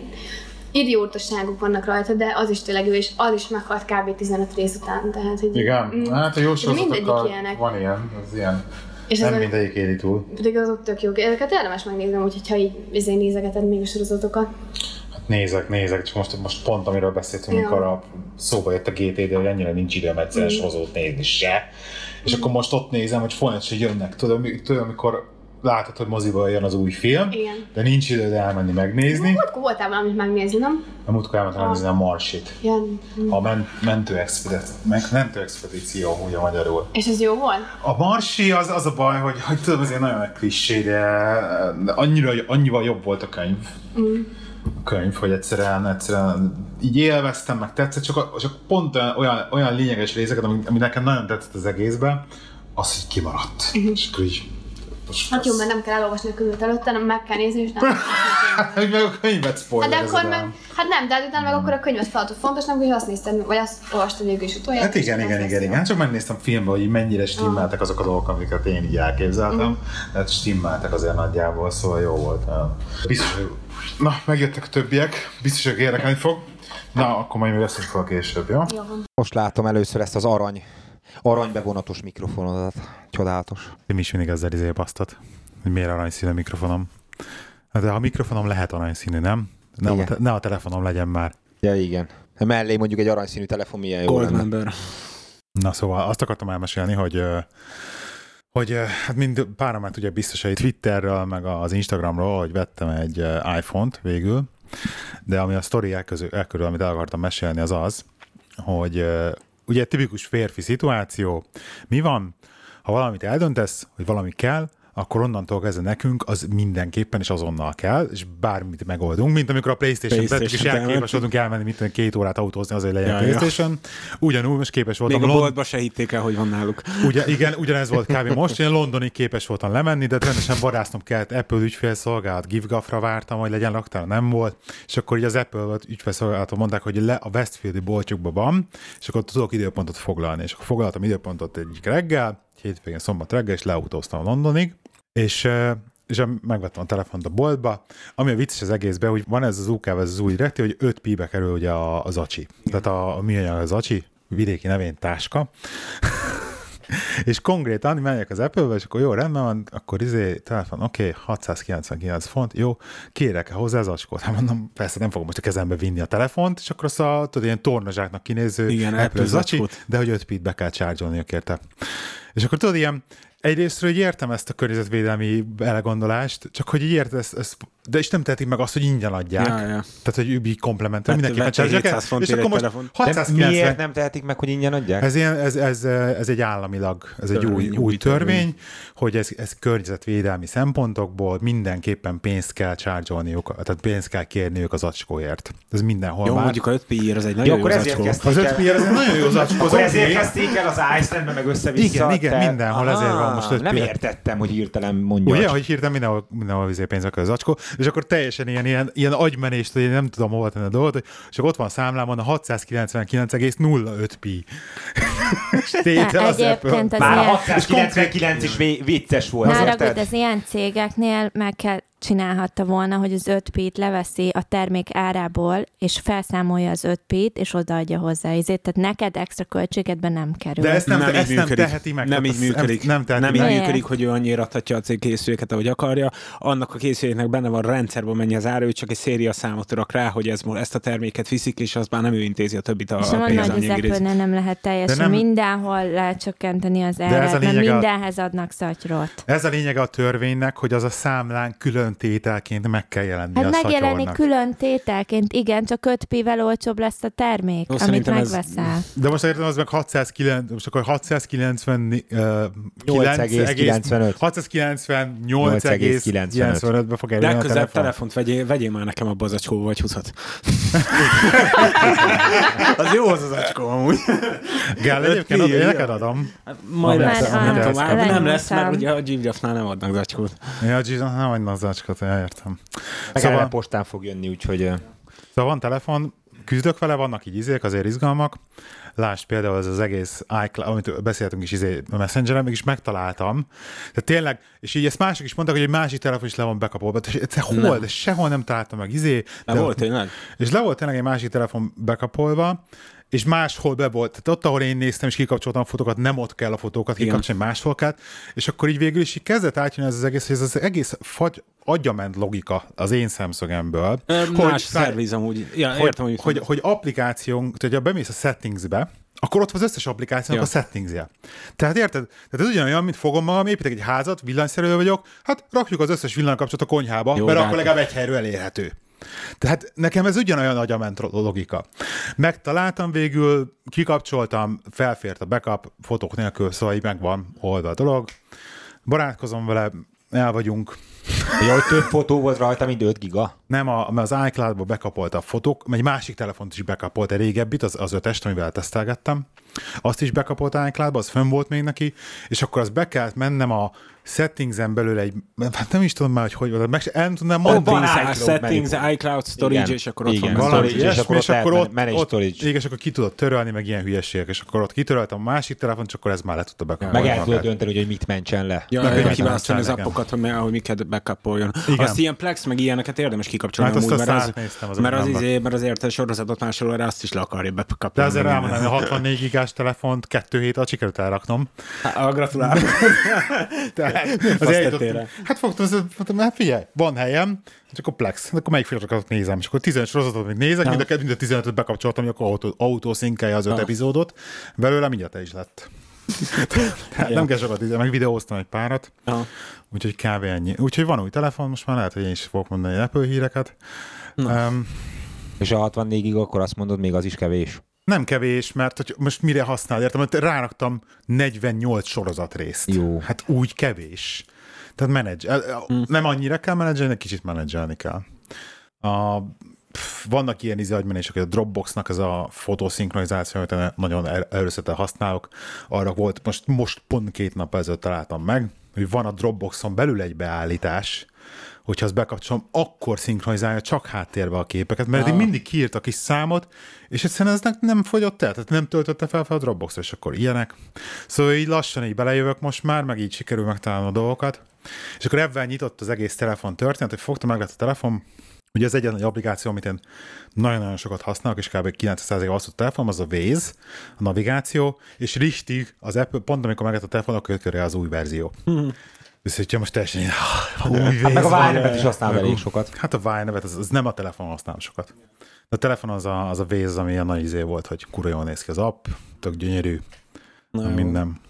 idiótaságok vannak rajta, de az is tényleg ő, és az is meghalt kb. 15 rész után, tehát hogy... Igen, Mm. hát a jó sorozatokkal van ilyen, az ilyen. És nem mindegyik éli túl. Pedig azok tök jók. Ezeket érdemes megnézni, úgyhogy ha így ezért nézegeted még a sorozatokat. Hát nézek, nézek, csak most, most pont amiről beszéltünk, Ja. amikor a szóba jött a GTD, hogy ennyire nincs időm egyszerűen Mm. sorozót nézni se. És akkor most ott nézem, hogy folyamatosan jönnek, tudod, mi- tudod, amikor látod, hogy moziba jön az új film, Igen. de nincs időd elmenni megnézni. Múltkor voltál valamit megnézni, nem? A múltkor elmentem megnézni a Marsit. Ilyen. A men- mentő, expedíció, mentő expedíció, ugye magyarul. És ez jó volt? A Marsi az, az a baj, hogy, hogy tudom, azért nagyon klissé, de annyira, annyival jobb volt a könyv. Mm. A könyv, hogy egyszerűen, egyszerűen így élveztem, meg tetszett, csak, a- csak pont olyan, olyan lényeges részeket, ami, ami nekem nagyon tetszett az egészben, az, hogy kimaradt. És akkor így... most Hát jó, mert nem kell elolvasni a könyvet előtte, hanem meg kell nézni, és nem. Hogy meg a könyvet Hát de spoilerezed akkor meg, hát nem, de utána meg akkor a könyvet feladod fontosnak, hogy azt nézted, vagy azt olvastad végül is utoljára. Hát igen, igen, igen, lesz igen. Csak megnéztem filmbe, hogy mennyire stimmeltek azok a dolgok, amiket én így elképzeltem. Mhm. Tehát stimmeltek azért nagyjából, szóval jó volt. Biztos, hogy... Na, megjöttek a többiek. Biztos, hogy érdekelni fog. Na, akkor majd még veszünk fel később, jó? Jó. Most látom először ezt az arany, aranybevonatos mikrofonodat. Csodálatos. Én is mindig ezzel izé basztat, hogy miért aranyszínű a mikrofonom. Hát De ha a mikrofonom lehet aranyszínű, nem? Ne a, te- ne a telefonom legyen már. Ja, igen. Mellé mondjuk egy aranyszínű telefon milyen jó lenne. Goldmember. Na szóval azt akartam elmesélni, hogy hogy hát mind pára már ugye biztos, hogy Twitterről, meg az Instagramról, hogy vettem egy iPhone-t végül, de ami a sztori elközül, elkörül, amit el akartam mesélni, az az, hogy ugye tipikus férfi szituáció, mi van, ha valamit eldöntesz, hogy valami kell, akkor onnantól kezdve nekünk az mindenképpen és azonnal kell, és bármit megoldunk, mint amikor a Playstation, és elmentünk. elképes voltunk elmenni, mint két órát autózni azért, hogy legyen Ja, ja. Playstation. Ugyanúgy most képes voltam Még a Lond- boltba se hitték el, hogy van náluk. Ugye, igen, ugyanez volt kb. most, én Londonig képes voltam lemenni, de rendesen vadásznom kellett Apple ügyfélszolgálat, GiveGuffra vártam, hogy legyen laktár, nem volt, és akkor így az Apple ügyfélszolgálaton mondták, hogy le a Westfieldi boltjukban van, és akkor tudok időpontot foglalni, és akkor foglaltam időpontot egyik reggel, hétvégén szombat reggel, és leautóztam Londonig, és és megvettem a telefont a boltba, ami a vicces az egészben, hogy van ez az UK, ez az új retti, hogy 5 pibe kerül ugye az acsi. Tehát a, a műanyag az acsi, vidéki nevén táska, és konkrétan megyek az Apple-be, és akkor jó, rendben van, akkor izé, telefon, oké, okay, 699 font, jó, kérek -e hozzá az acskót? Hát mondom, persze nem fogom most a kezembe vinni a telefont, és akkor azt a, tudod, ilyen tornazsáknak kinéző Igen, Apple zacsi, de hogy 5 pit be kell charge érte. És akkor tudod, ilyen, egyrésztről hogy értem ezt a környezetvédelmi elegondolást, csak hogy így érted, ezt, ezt, de is nem tehetik meg azt, hogy ingyen adják. Ja, ja. Tehát, hogy übi komplementer, Vette- mindenképpen 700 és akkor egy most telefont. De 690 miért nem tehetik meg, hogy ingyen adják? ez, ilyen, ez, ez, ez egy államilag, ez egy új, Törvény, új új törvény, törvény. hogy ez, ez környezetvédelmi szempontokból mindenképpen pénzt kell charge tehát pénzt kell kérniük az acskóért. Ez mindenhol Jó, már. mondjuk a 5 pi az egy Jó, nagyon jó akkor ezért zacskó. Az 5 el- pi az egy nagyon jó zacskó. Akkor ezért kezdték el az Icelandbe, meg össze-vissza. Igen, igen, mindenhol ezért van most Nem pi- értettem, hogy hirtelen mondja. Ugye, hogy hirtelen mindenhol, mindenhol vizé pénzbe kell az acskó, és akkor teljesen ilyen, ilyen, ilyen agymenést, hogy én nem tudom hova tenni a dolgot, csak ott van a számlámon a 699,05 pi. És tétel az Egyébként Apple. az Már a ilyen- 699 is vicces volt. Haragudj, az ilyen cégeknél meg kell csinálhatta volna, hogy az 5 pit leveszi a termék árából, és felszámolja az 5 pit, és odaadja hozzá. Ezért, tehát neked extra költségedben nem kerül. De ezt nem, nem, ezt így nem működik. teheti meg. Nem így működik. Nem, teheti nem így meg. Működik, hogy ő annyira adhatja a cég készüléket, ahogy akarja. Annak a készüléknek benne van rendszerben mennyi az ára, ő csak egy széria számot rak rá, hogy ez, ezt a terméket viszik, és az már nem ő intézi a többit a, és a mondom, hogy az pénzanyagi részt. Apple-nél nem lehet teljesen nem- mindenhol lehet csökkenteni az ez a árat, mert lényege a- mindenhez adnak szatyrot. Ez a lényege a törvénynek, hogy az a számlán külön tételként meg kell jelenni Hát a megjelenik szatyornak. külön tételként, igen, csak 5 pivel olcsóbb lesz a termék, Jó, amit szerintem ez- megveszel. De most értem, az meg 609, most akkor 690, uh, 8,95. 698,95-be fog elérni a Legközelebb telefon. telefont vegyél, vegyél már nekem a zacskóba, vagy 20 Az jó az az acskó amúgy. Gál, egyébként neked adom. Majd Már lesz, az- nem az- nem lesz, mert ugye a Gymjaffnál nem adnak zacskót. Ja, Jesus, nem vagy nazzácskat, ja, értem. Meg Szóval- postán fog jönni, úgyhogy Szóval van telefon, küzdök vele, vannak így izék, azért izgalmak. Lásd például ez az egész iCloud, amit beszéltünk is izé a Messengeren, mégis megtaláltam. Tehát tényleg, és így ezt mások is mondták, hogy egy másik telefon is le van bekapolva. De ez hol? De sehol nem találtam meg izé. De de- volt tényleg? És le volt tényleg egy másik telefon bekapolva, és máshol be volt. Tehát ott, ahol én néztem, és kikapcsoltam a fotókat, nem ott kell a fotókat Igen. kikapcsolni, máshol kell. És akkor így végül is így kezdett átjönni ez az egész, hogy ez az egész fagy, agyament logika az én szemszögemből. Ö, hogy- Más szerviz amúgy. Ja, hogy, értem, hogy, hogy, hogy, applikációnk, tehát ha bemész a settingsbe, akkor ott van az összes applikációnak Ja. a settingsje. Tehát érted? Tehát ez ugyanolyan, mint fogom magam, építek egy házat, villanyszerelő vagyok, hát rakjuk az összes villanykapcsolat a konyhába, Jó, mert akkor hát- legalább egy helyről elérhető. Tehát nekem ez ugyanolyan agyament logika. Megtaláltam végül, kikapcsoltam, felfért a backup, fotók nélkül, szóval így megvan oldva a dolog. Barátkozom vele, el vagyunk. ugye, hogy több fotó volt rajta, mint 5 giga. Nem, a, mert az iCloud-ba bekapolta a fotók, egy másik telefont is bekapolt, egy régebbit, az, az ötest, amivel tesztelgettem. Azt is bekapolt a iCloud-ba, az fönn volt még neki, és akkor az be kellett mennem a settingsen belül egy, hát nem is tudom már, hogy hogy meg el nem tudnám mondani. Settings, iCloud settings, iCloud storage, Igen. és akkor ott Igen. van. Valami és akkor és ott akkor ott, manage ott, storage. igen, és akkor ki tudod törölni, meg ilyen hülyeségek, és akkor ott kitöröltem a másik telefont, és akkor ez már le tudta bekapolni. Meg el tudod dönteni, hogy mit mentsen le. Ja, Meg hogy hogy kiválasztani az appokat, hogy, hogy miket bekapoljon. Igen. Azt ilyen Plex, meg ilyeneket érdemes kikapcsolni Hát azt- amúgy, mert az, az mert az, izé, mert az érted sorozatot másolóra azt is le akarja De bekapcsolni. azért elmondani, a 64 gigás telefont kettő hét alatt sikerült elraknom. Hát, gratulálok. Azt az eljutottam, hát fogtam, mondtam, hát figyelj, van helyem, csak akkor Plex, akkor melyik filmeket nézem, és akkor 15 sorozatot még nézek, mind a, mind a 15-öt bekapcsoltam, akkor autó, autószinkelje az öt epizódot, belőle mindjárt is lett. Ja. nem kell sokat meg videóztam egy párat, Aha. úgyhogy kb. ennyi. Úgyhogy van új telefon, most már lehet, hogy én is fogok mondani Apple híreket. Um, És a 64 giga, akkor azt mondod, még az is kevés. Nem kevés, mert hogy most mire használ, értem, mert ráraktam 48 sorozatrészt. Jó. Hát úgy kevés. Tehát menedzs, hmm. nem annyira kell menedzselni, kicsit menedzselni kell. A, pff, vannak ilyen agymenések, hogy a Dropboxnak ez a fotoszinkronizáció, amit nagyon er- erőszettel használok, arra volt, most, most pont két nap ezelőtt találtam meg, hogy van a Dropboxon belül egy beállítás, hogyha azt bekapcsolom, akkor szinkronizálja csak háttérbe a képeket, mert eddig mindig kiírt a kis számot, és egyszerűen ez ne- nem fogyott el, tehát nem töltötte fel fel a Dropbox, és akkor ilyenek. Szóval így lassan így belejövök most már, meg így sikerül megtalálni a dolgokat. És akkor ebben nyitott az egész telefon történet, hogy fogtam meg lett a telefon, Ugye az egyetlen egy applikáció, amit én nagyon-nagyon sokat használok, és kb. 900 az a telefon, az a Waze, a navigáció, és richtig az Apple, pont amikor meglett a telefon, akkor jött az új verzió. És hogyha most teljesen "Ah, új Hát meg a van." Vine-nevet is használ Meg elég sokat. Hát a Vine nevet, az, az nem a telefon használ sokat. De a telefon az a, az a Waze, ami a nagy izé volt, hogy kurva jól néz ki az app, tök gyönyörű, Na, minden.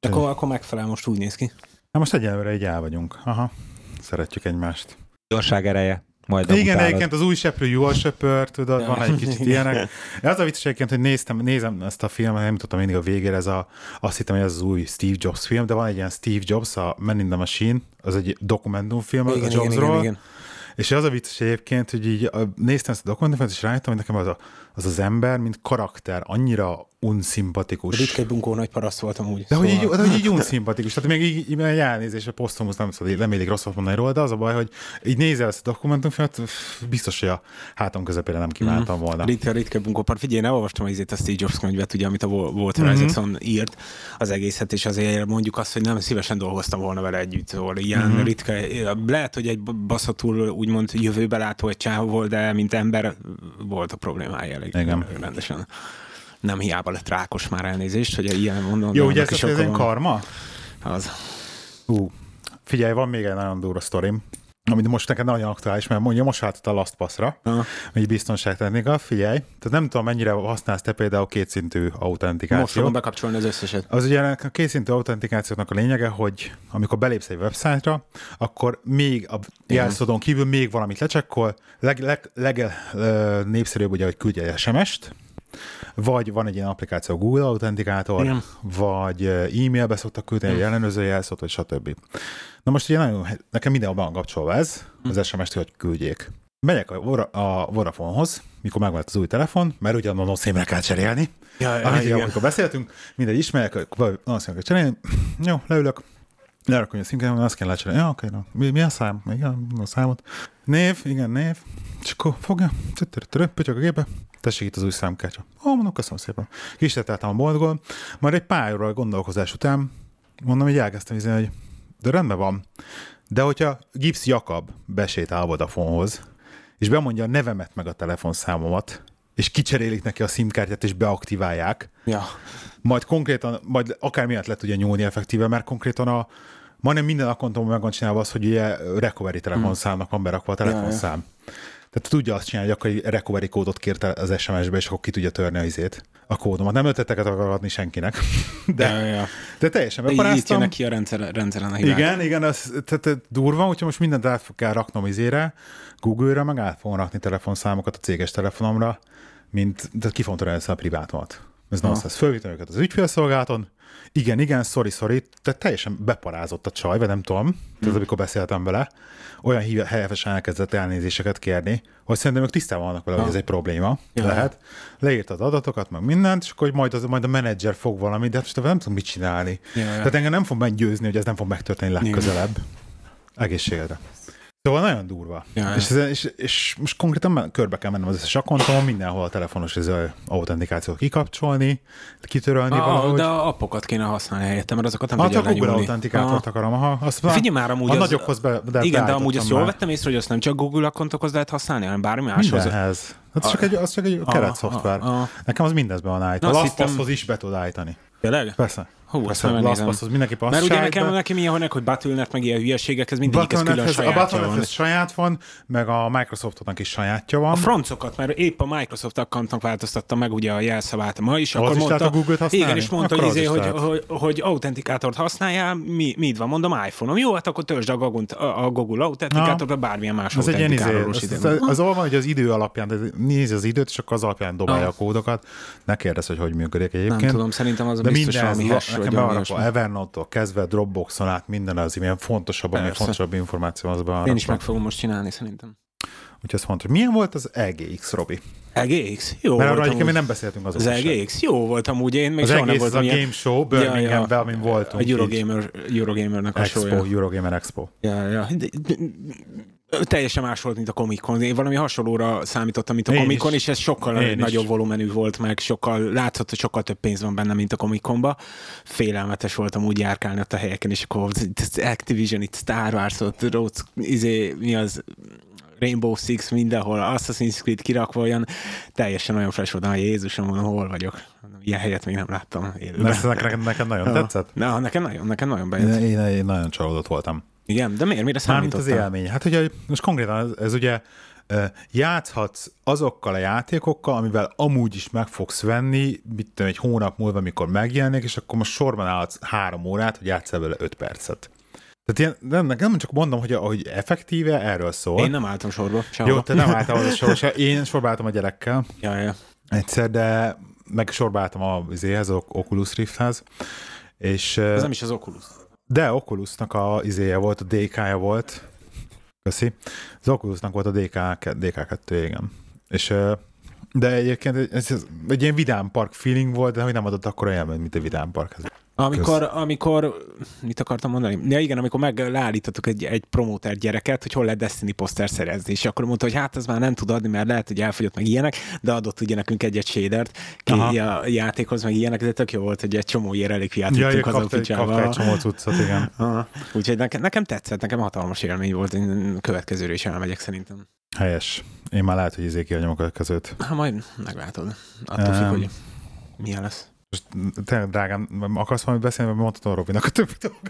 Akkor, akkor megfelel, most úgy néz ki. Hát most egyelőre így el vagyunk. Aha. Szeretjük egymást. Gyorság ereje. Majd Igen, utálod. egyébként az új seprő jól söpör, tudod, van egy kicsit ilyenek. Az a vicces egyébként, hogy néztem, nézem ezt a filmet, nem tudtam mindig a végére, ez a, azt hittem, hogy ez az új Steve Jobs film, de van egy ilyen Steve Jobs, a Men in the Machine, az egy dokumentumfilm a Igen, igen, Jobsról, igen, igen. és az a vicces egyébként, hogy így a- néztem ezt a dokumentumot, és rájöttem, hogy nekem az, a, az az ember, mint karakter, annyira unszimpatikus. Ritka egy bunkó nagy paraszt voltam úgy. De hogy így, de hogy így unszimpatikus, tehát még így, így elnézés, a posztomusz nem szabad, nem élik rosszat mondani róla, de az a baj, hogy így nézel ezt a dokumentumfilmet, biztos, hogy a hátam közepére nem kívántam volna. Ritka, ritka bunkópar. Figyelj, ne olvastam az izét a Steve Jobs könyvet, ugye, amit a Wal- Walter Mhm. mm-hmm. Isaacson írt az egészet, és azért mondjuk azt, hogy nem szívesen dolgoztam volna vele együtt, szóval ilyen Mhm. mm-hmm. ritka, lehet, hogy egy baszatul úgymond jövőbe látó egy csávó volt, de mint ember volt a problémája elég Igen. rendesen. Nem hiába lett rákos már elnézést, hogy ilyen mondom. Jó, ugye ez, ez karma? Az. Hú, figyelj, van még egy nagyon durva sztorim. Amit most neked nagyon aktuális, mert mondja, most váltott a LastPass-ra, Aha. egy biztonságtechnika, figyelj, tehát nem tudom, mennyire használsz te például kétszintű Most autentikációt. fogom bekapcsolni az összeset. Az ugye a kétszintű autentikációknak a lényege, hogy amikor belépsz egy websájtra, akkor még a jelszódon kívül még valamit lecsekkol, leg, leg, leg ö, népszerűbb ugye, hogy küldj egy SMS-t, vagy van egy ilyen applikáció, Google Authenticator, Igen. vagy ö, e-mailbe szoktak küldeni egy ellenőrző jelszót, vagy stb. Na most ugye nagyon, nekem mindenhol van kapcsolva ez, az SMS-t, hogy küldjék. Megyek a, Vora- a Vodafonehoz, mikor megvált az új telefon, mert ugye a nonoszémre kell cserélni. Ja, ja, Amit igen. amikor beszéltünk, mindegy ismerek, nonoszémre kell cserélni. Jó, leülök, lerakom a szimkát, azt kell lecserélni. Ja, oké, na. Mi, mi a szám? Igen, a számot. Név, igen, név. És akkor fogja, pötyök a gépe, tessék itt az új számkártya. Ó, mondom, köszönöm szépen. Kisteteltem a boltból, majd egy pár óra gondolkozás után mondom, hogy elkezdtem izni, hogy de rendben van. De hogyha Gibbs Jakab besétál a Vodafonehoz, és bemondja a nevemet meg a telefonszámomat, és kicserélik neki a SIM-kártyát, és beaktiválják, Ja. majd konkrétan, majd akár miatt le tudja nyúlni effektíve, mert konkrétan a majdnem minden akkontomon meg van csinálva az, hogy ugye recovery telefonszámnak van berakva a telefonszám. Tehát tudja azt csinálni, hogy akkor egy recovery kódot kért el az SMS-be, és akkor ki tudja törni a izét, a kódomat. Nem ötleteket akar adni senkinek, de, Ja, ja. de teljesen De így beparáztam. ki a rendszer, rendszeren a hibák. Igen, igen, ez tehát, tehát durva, úgyhogy most mindent át kell raknom izére, Google-re, meg át fogom rakni telefonszámokat a céges telefonomra, mint, de ki fogom törölni ezt a privátomat. Ez nonsense. Fölvitem őket az ügyfélszolgálaton, igen, igen, sorry, sorry, tehát teljesen beparázott a csaj, vagy nem tudom, tehát amikor beszéltem vele, olyan helyesen elkezdett elnézéseket kérni, hogy szerintem ők tisztában vannak vele, hogy ez egy probléma Ja. lehet. Leírta az adatokat, meg mindent, és akkor hogy majd, az, majd a menedzser fog valamit, de hát most nem tudom mit csinálni. Ja, ja. Tehát engem nem fog meggyőzni, hogy ez nem fog megtörténni legközelebb. Egészségedre. Szóval nagyon durva. Ja, és, ez, és, és, most konkrétan körbe kell mennem az összes akkontomon, mindenhol a telefonos ez, ö, autentikációt kikapcsolni, kitörölni Ah, valahogy. de a appokat kéne használni helyette, mert azokat nem Hát tudja a Google autentikátort akarom, aha. Azt Figyelj már, amúgy a az- nagyokhoz be, de Igen, de amúgy azt jól már. vettem észre, hogy azt nem csak Google akkontokhoz lehet használni, hanem bármi máshoz. Mindenhez. Az csak egy, az csak egy keretszoftver. ah, ah. Nekem az mindezben van állítva. LastPasshoz hittem- is be tud állítani. Tényleg? Persze. Hú, azt nem megnézem. LastPasshoz mindenki passz Mert ugye nekem, nekem ilyen, hogy hogy Battle.net, meg ilyen hülyeségek, ez mindegyik ez külön a sajátja van. Battle.net saját van, meg a Microsoftnak is sajátja van. A francokat, mert épp a Microsoft accountnak változtatta meg ugye a jelszavát ma is, Az akkor is mondta, a Google-t használni? igen, és mondta, Akkor hogy, az izé, hogy, hogy, hogy autentikátort használjál, mi, mi van, mondom iPhone-om. Jó, hát akkor töltsd a Google, a Google autentikátort, vagy bármilyen más Az egy ilyen izé, az, az, az, az, hogy az idő alapján, nézi az időt, és akkor az alapján dobálja a kódokat. Ne kérdezz, hogy hogy működik egyébként. Nem tudom, szerintem az a biztos valami ez, nekem valami berakva ilyesmi. Evernote-tól kezdve Dropboxon át minden az ilyen fontosabb, ami fontosabb információ az be Én is meg fogom most csinálni, szerintem. Úgyhogy ez fontos. Milyen volt az LGX, Robi? LGX? Jó Mert arra egyébként nem beszéltünk Az azóta sem. LGX? Jó volt amúgy, én még Az soha nem egész az a voltam game show, Birminghamben, amin voltunk. A Eurogamer, Eurogamernek a Expo, show Eurogamer Expo. Ja, ja. De, de, teljesen más volt, mint a Comic-Con. Én valami hasonlóra számítottam, mint a Én Comic-Con, is. és ez sokkal Én is. nagyobb volumenű volt, meg sokkal látszott, hogy sokkal több pénz van benne, mint a Comic-Conba. Félelmetes voltam úgy járkálni ott a helyeken, és akkor az Activision, itt Star Wars, ott Rhodes, izé, mi az Rainbow Six mindenhol, Assassin's Creed kirakva olyan, teljesen olyan fresh volt, hogy Jézusom, mondom, hol vagyok. Ilyen helyet még nem láttam élőben. Neked, neked nagyon tetszett? Na, nekem nagyon, nekem nagyon bejött. Én, én, én nagyon csalódott voltam. Igen, de miért? Mire Mármint az számítottál? élmény. Hát ugye most konkrétan ez, ez ugye játszhatsz azokkal a játékokkal, amivel amúgy is meg fogsz venni, mit tudom, egy hónap múlva, amikor megjelenik, és akkor most sorban állsz három órát, hogy játszol vele öt percet. Tehát ilyen, nem, nem csak mondom, hogy, hogy effektíve erről szól. Én nem álltam sorba, sehol. Jó, te nem álltál oda sorba se. Én sorba álltam a gyerekkel Ja, ja. egyszer, de meg sorba álltam a az Oculus Rifthez, és Ez nem is az Oculus. De Oculusnak a izéje volt, a DK-ja volt. Köszi. Az Oculusnak volt a DK, DK2, igen. És de egyébként ez, ez egy ilyen vidám park feeling volt, de hogy nem adott akkor olyan, mint a vidám park. Ez. Amikor, amikor, mit akartam mondani? Ja igen, amikor meg leállítottuk egy, egy promóter gyereket, hogy hol lehet Destiny poszter szerezni, és akkor mondta, hogy hát ez már nem tud adni, mert lehet, hogy elfogyott meg ilyenek, de adott ugye nekünk egy-egy shadert ki Aha. a játékhoz, meg ilyenek, de tök jó volt, hogy egy csomó ilyen relikviát Ja, ja, haza a egy- csomó cuccot, igen. Aha. Úgyhogy nekem, nekem tetszett, nekem hatalmas élmény volt, én következőre is elmegyek szerintem. Helyes. Én már lehet, hogy izé kiadjam a következőt. Hát majd meglátod. Attól függ, Em. hogy milyen lesz. Most tényleg drágám, akarsz valamit beszélni, vagy mondhatom Robinak a többi dolgot?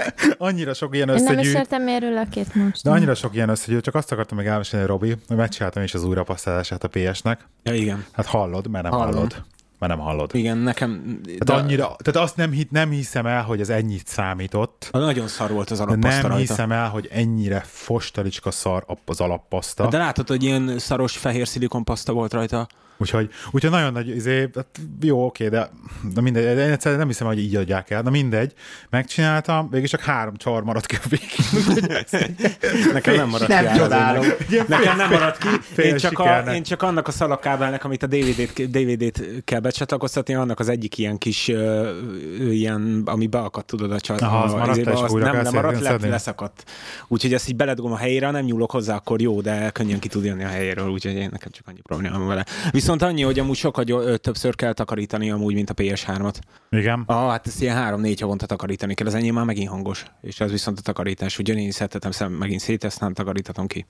Annyira sok ilyen Én nem is összegyűjt. értem, miért ül a két most. De annyira sok ilyen összegyűjt, csak azt akartam még elmesélni, Robi, hogy megcsináltam is az újrapasztálását a PS-nek. Ja, igen. Hát hallod, mert nem Hallom. hallod. Mert nem hallod. Igen, nekem... Tehát, annyira, tehát azt nem, hit, nem hiszem el, hogy ez ennyit számított. Nagyon szar volt az De alappaszta nem rajta. hiszem el, hogy ennyire fostalicska szar az alappaszta. De látod, hogy ilyen szaros fehér szilikonpaszta volt rajta. Úgyhogy, úgyhogy nagyon nagy, izé, hát jó, oké, de, de mindegy, de én egyszerűen nem hiszem, hogy így adják el, de mindegy. Megcsináltam, végig csak három csar maradt ki a végén. Nekem nem maradt Nem ki. csodálom. Nekem nem maradt ki. fél Én csak, a, én csak annak a szalagkábelnek, amit a DVD-t, DVD-t kell becsatlakoztatni, annak az egyik ilyen kis, ö, ö, ilyen, ami beakadt, tudod, a csat. Aha, az maradt, izébe, újra nem, nem maradt, le, leszakadt. Úgyhogy ezt így beledugom a helyére, nem nyúlok hozzá, akkor jó, de könnyen ki tud jönni a helyéről, úgyhogy én nekem csak annyi problémám vele. Viszont annyi, hogy amúgy sokkal ö, többször kell takarítani amúgy, mint a PS3-at. Igen. Ah, hát ezt ilyen három-négy havonta takarítani kell, az enyém már megint hangos. És ez viszont a takarítás, én szedtetem szem, megint szét, aztán takarítatom ki.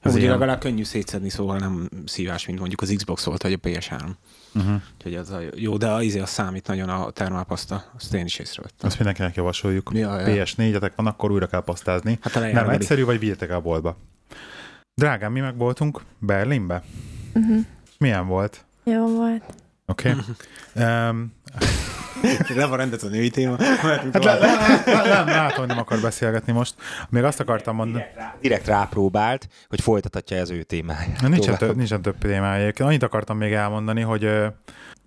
Ez Ugye legalább könnyű szétszedni, szóval nem szívás, mint mondjuk az Xbox volt, vagy a PS3. Uh-huh. Úgyhogy az a jó, de az, az számít nagyon a termálpaszta, azt én is észrevettem. Azt mindenkinek javasoljuk. Ja, ja. PS4-etek van, akkor újra kell pasztázni. Hát a Nem egyszerű, vagy vigyétek el a boltba. Drágám, mi meg voltunk Berlinbe. Uh-huh. Milyen volt? Jó volt. Oké. Okay. Um, Le van rendezve a női téma. hát le, le, le, nem, látom, hogy nem akar beszélgetni most. Még azt akartam mondani. Direkt rápróbált, hogy folytathatja az ő témáját. Na, Nincsen, több, nincsen több témája. Annyit akartam még elmondani, hogy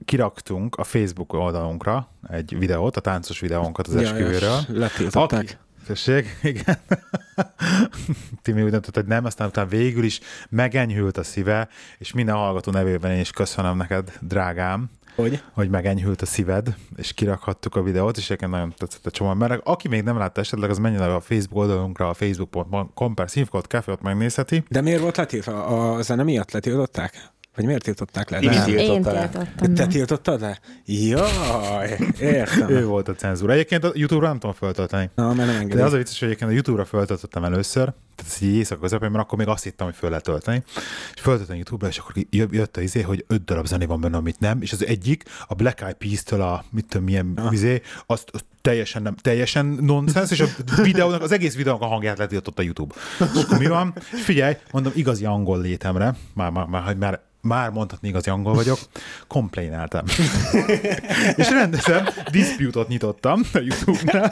kiraktunk a Facebook oldalunkra egy videót, a táncos videónkat az esküvőről. Letiltották. Tessék, igen. Timi úgy döntött, hogy nem, aztán utána végül is megenyhült a szíve, és minden hallgató nevében én is köszönöm neked, drágám, Hogy? hogy megenyhült a szíved, és kirakhattuk a videót, és egyébként nagyon tetszett a csomó. Mert aki még nem látta esetleg, az menjen el a Facebook oldalunkra, a facebook.com per szívkod ott megnézheti. De miért volt letiltva? A zene miatt letiltották? Vagy miért tiltották le? Timi. Én le. tiltottam. Te tiltottad le? Jaj, értem. Ő volt a cenzúra. Egyébként a YouTube-ra nem tudom föltölteni. Na, mert nem engedi. De az a vicces, hogy egyébként a YouTube-ra föltöltöttem először, tehát ez így éjszaka közepén, mert akkor még azt hittem, hogy föl lehet tölteni. És föltöltöttem YouTube-ra, és akkor jö- jött a izé, hogy öt darab zené van benne, amit nem, és az egyik, a Black Eyed Peas-től a, mit tudom, milyen Ah. izé, azt, azt teljesen nem, teljesen nonsens, és a videónak, az egész videónak a hangját letiltott a YouTube. És akkor mi van? Figyelj, mondom, igazi angol létemre, már, már, már, már már mondhatni igazi angol vagyok, komplaináltam. és rendesen dispute-ot nyitottam a YouTube-nál,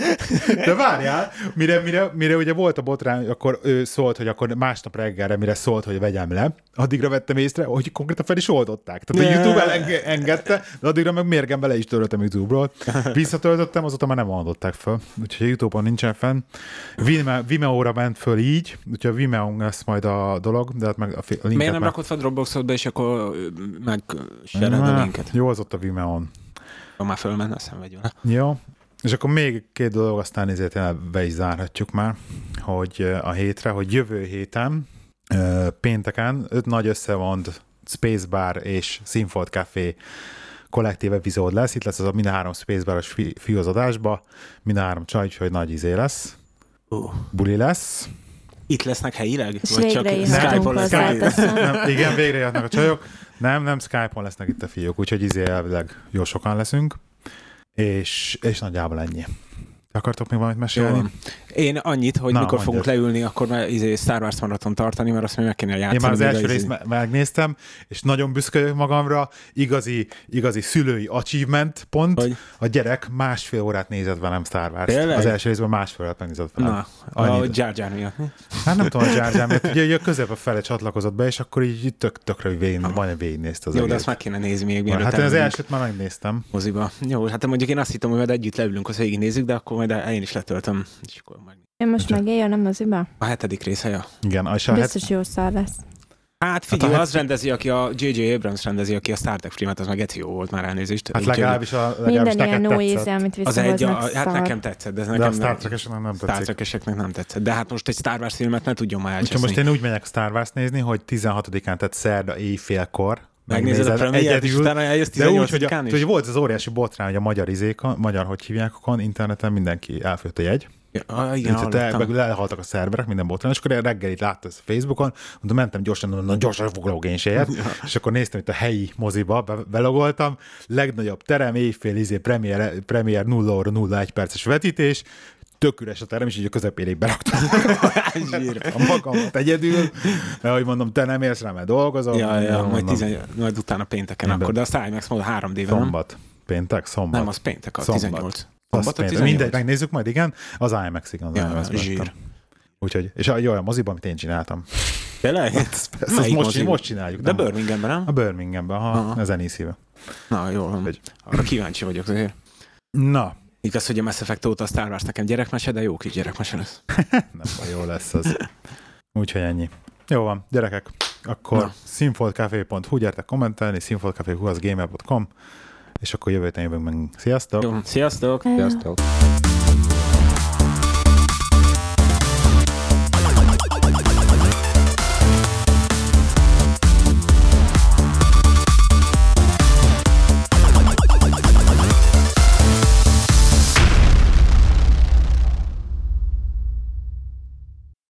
de várjál, mire, mire, mire ugye volt a botrány, akkor ő szólt, hogy akkor másnap reggelre, mire szólt, hogy vegyem le, addigra vettem észre, hogy konkrétan fel is oldották. Tehát a. YouTube elenge- engedte, de addigra meg mérgem bele is töröltem YouTube-ról. Visszatöltöttem, azóta már nem oldották föl. Úgyhogy YouTube-on nincsen fenn. Vimeo, Vimeo-ra ment föl így, úgyhogy a Vimeo lesz majd a dolog, de hát meg a linket Miért nem meg... rakod fel Dropboxodba, és akkor ö, meg sered a Má, linket? Jó, az ott a Vimeo-on. Ha már fölmenne, szenvedj vele. Jó. És akkor még két dolog, aztán ezért be is zárhatjuk már, hogy a hétre, hogy jövő héten, pénteken, öt nagy összevont Spacebar és Sinfold Café kollektív epizód lesz. Itt lesz az a mind a három Spacebaros fi, fiú az adásba, mind a három csaj, hogy nagy izé lesz. Uh. Buli lesz. Itt lesznek helyileg? És végre írhatunk Skype-on lesznek? Nem, igen, végre jöttnek a csajok. Nem, nem, Skype-on lesznek itt a fiúk, úgyhogy izé elvileg jó sokan leszünk. És, és nagyjából ennyi. Akartok még valamit mesélni? Én annyit, hogy Na, mikor mondjad. fogunk leülni, akkor már izé Star Wars maraton tartani, mert azt még meg kéne játszani. Én már az első a izé- részt me- megnéztem, és nagyon büszke vagyok magamra, igazi, igazi szülői achievement pont. Hogy? A gyerek másfél órát nézett velem Star Wars. Tényleg? Az első részben másfél órát megnézett velem. Na, a Annyit. Jar Jar miatt. mi? Hát nem tudom, a Jar Jar, mert ugye, ugye közép a fele csatlakozott be, és akkor így tök, tökre végig, majdnem végignézte az Jó, de egész. azt meg kéne nézni még mielőtt Hát én az elsőt már megnéztem. moziba. Jó, hát mondjuk én azt hittem, hogy majd együtt leülünk, azt végignézzük, de akkor majd én is letöltöm. És akkor meg... Én most megéljem, nem az iba? A hetedik része, ja. Igen, és a het... Biztos jó szar lesz. Hát figyelj, Hát az rendezi, aki a J.J. Abrams rendezi, aki a Star Trek filmet, az meg egy jó volt már elnézést. hát legalábbis, a, legalábbis Minden ilyen íze, amit Az egy, a, hát nekem tetszett, de ez De nekem a Star trek nem Star tetszik. Trek-eseknek nem tetszett. De hát most egy Star Wars filmet ne tudjon már elcseszni. most én úgy megyek Star Wars nézni, hogy 16-án, tehát szerda éjfélkor Megnézed a premiért, és egyedül, utána eljössz de úgy, hogy, a, 18-án is? hogy volt az óriási botrány, hogy a magyar izékon, magyar, hogy hívják, akkor interneten mindenki elfőtt a jegy, Ja, ah, igen, hallottam. el, elhaltak a szerverek, minden botran, és akkor én reggel itt láttam Facebookon, mondtam, mentem gyorsan, mondom, na gyorsan foglalok én se ilyet. és akkor néztem itt a helyi moziba, be, belogoltam, legnagyobb terem, éjfél, izé, premier, premier 0 óra 01 perces vetítés, tök üres a terem, és így a közepérig beraktam a magamat egyedül, mert ahogy mondom, te nem érsz rá, mert dolgozom. Ja, ja, mondom, majd, tizen, majd utána pénteken Minden. akkor, de azt IMAX mód 3 d nem? Szombat. Péntek, szombat. Nem, az péntek a Szombat. 18. Azt Szombat a péntek. 18. Mindegy, megnézzük majd, igen. Az IMAX, igen, az Ja, IMAX zsír. Úgyhogy, és a, jó, a moziban, amit én csináltam. Tényleg? Ezt, ezt Melyik most, most csináljuk. De nem? Birminghamben, nem? A Birminghamben, ha, a zenészíve. Na, jó. Hogy- Arra kíváncsi vagyok azért. Na, Igaz, hogy a Mass Effect óta a Star Wars nekem gyerekmese, de jó kis gyerekmese lesz. nem baj, jó lesz az. Úgyhogy ennyi. Jó van, gyerekek, akkor színfoltcafé.hu, gyertek kommentelni, színfoltcafé.hu az gamer.com, és akkor jövő héten jövünk meg. Sziasztok! Jó, sziasztok! Sziasztok!